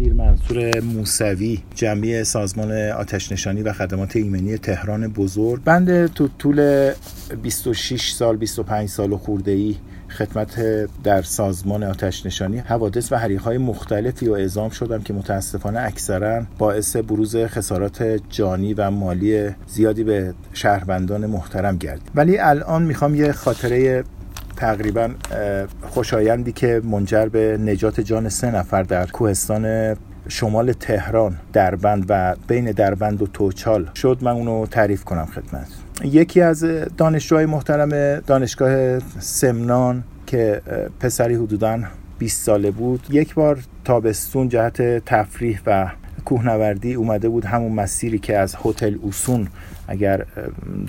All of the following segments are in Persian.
میر منصور موسوی جمعی سازمان آتش نشانی و خدمات ایمنی تهران بزرگ. بند تو طول 26 سال 25 سال خورده ای خدمت در سازمان آتش نشانی حوادث و های مختلفی و اعزام شدم که متاسفانه اکثرا باعث بروز خسارات جانی و مالی زیادی به شهروندان محترم گرد ولی الان می‌خوام یه خاطره تقریبا خوشایندی که منجر به نجات جان سه نفر در کوهستان شمال تهران دربند و بین دربند و توچال شد. من اونو تعریف کنم خدمت. یکی از دانشجوهای محترم دانشگاه سمنان که پسری حدودا 20 ساله بود یک بار تابستون جهت تفریح و کوهنوردی اومده بود همون مسیری که از هتل اوسون اگر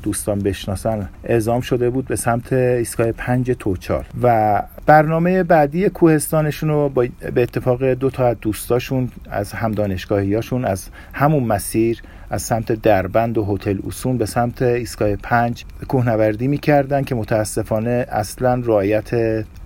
دوستان بشناسن اعزام شده بود به سمت ایستگاه پنج توچال. و برنامه بعدی کوهستانشون رو به اتفاق دو تا از دوستاشون از هم دانشگاهیاشون از همون مسیر از سمت دربند و هتل اوسون به سمت ایستگاه پنج کوهنوردی می‌کردن که متاسفانه اصلا رعایت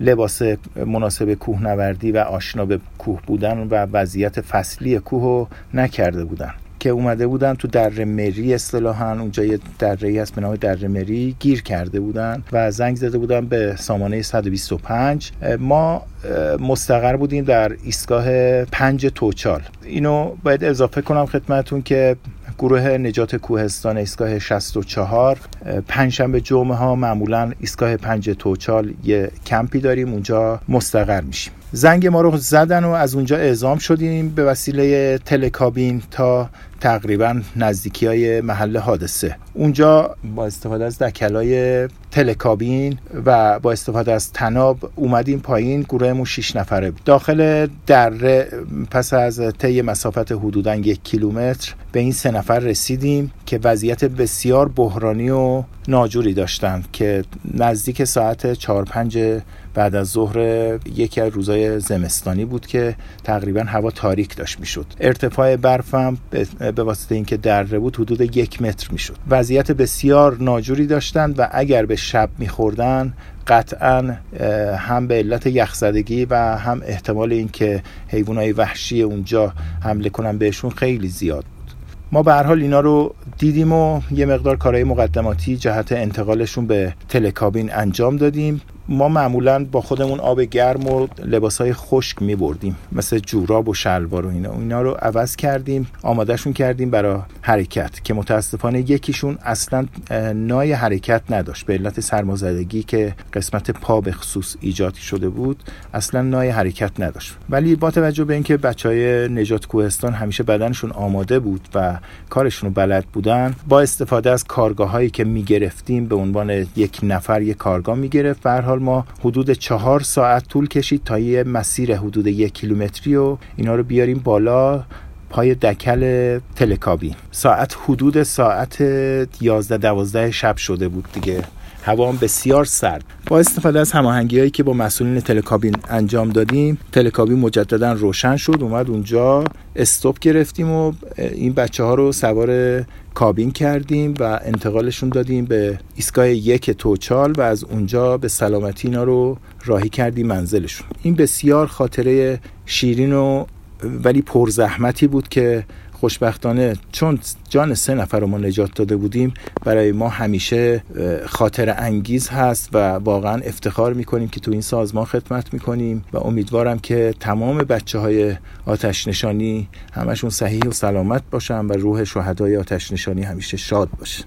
لباس مناسب کوهنوردی و آشنا به کوه بودن و وضعیت فصلی کوه نکرده بودن. که اومده بودن تو در مری اصطلاحا اونجا یه دره هست به نام در مری گیر کرده بودن و زنگ زده بودن به سامانه 125 ما مستقر بودیم در ایستگاه پنج توچال. اینو باید اضافه کنم خدمتون که گروه نجات کوهستان ایستگاه 64 پنجشنبه جمعه ها معمولا ایستگاه پنج توچال یه کمپی داریم. اونجا مستقر میشیم. زنگ ما رو زدن و از اونجا اعزام شدیم به وسیله تلکابین تا تقریبا نزدیکی های محل حادثه. اونجا با استفاده از دکلای تلکابین و با استفاده از تناب اومدیم پایین گروهمون 6 نفره بود. داخل دره پس از طی مسافت حدودا یک کیلومتر به این سه نفر رسیدیم که وضعیت بسیار بحرانی و ناجوری داشتن که نزدیک ساعت 4 5 بعد از ظهر یکی از روزای زمستانی بود که تقریبا هوا تاریک داشت می‌شد. ارتفاع برفم به واسطه اینکه دره بود حدود یک متر می‌شد. وضعیت بسیار ناجوری داشتند و اگر به شب میخوردن قطعا هم به علت یخزدگی و هم احتمال اینکه حیوانات وحشی اونجا حمله کنن بهشون خیلی زیاد ما به هر حال اینا رو دیدیم و یه مقدار کارهای مقدماتی جهت انتقالشون به تلکابین انجام دادیم. ما معمولا با خودمون آب گرم و لباس های خشک می بردیم مثل جوراب و شلوار و اینا. اینا رو عوض کردیم آمادهشون کردیم برای حرکت که متاسفانه یکیشون اصلا نای حرکت نداشت. به علت سرمازدگی که قسمت پا به خصوص ایجاد شده بود اصلا نای حرکت نداشت. ولی با توجه به اینکه بچه های نجات کوهستان همیشه بدنشون آماده بود و کارشون رو بلد بودن با استفاده از کارگاه هایی که می گرفتیم به عنوان یک نفر یک کارگاه می گرفت ما حدود چهار ساعت طول کشید تا یه مسیر حدود یک کیلومتری و اینا رو بیاریم بالا پای دکل تلکابی. ساعت حدود ساعت 11 دوازده شب شده بود دیگه. هوا هم بسیار سرد. با استفاده از هماهنگی هایی که با مسئولین تلکابین انجام دادیم تلکابین مجددا روشن شد اومد اونجا استوب گرفتیم و این بچه ها رو سوار کابین کردیم و انتقالشون دادیم به ایستگاه یک توچال و از اونجا به سلامتی اینا رو راهی کردیم منزلشون. این بسیار خاطره شیرین و ولی پرزحمتی بود که خوشبختانه چون جان سه نفر رو ما نجات داده بودیم برای ما همیشه خاطر انگیز هست و واقعا افتخار می‌کنیم که تو این سازمان خدمت می‌کنیم و امیدوارم که تمام بچه های آتش نشانی همشون صحیح و سلامت باشن و روح شهدای آتش نشانی همیشه شاد باشه.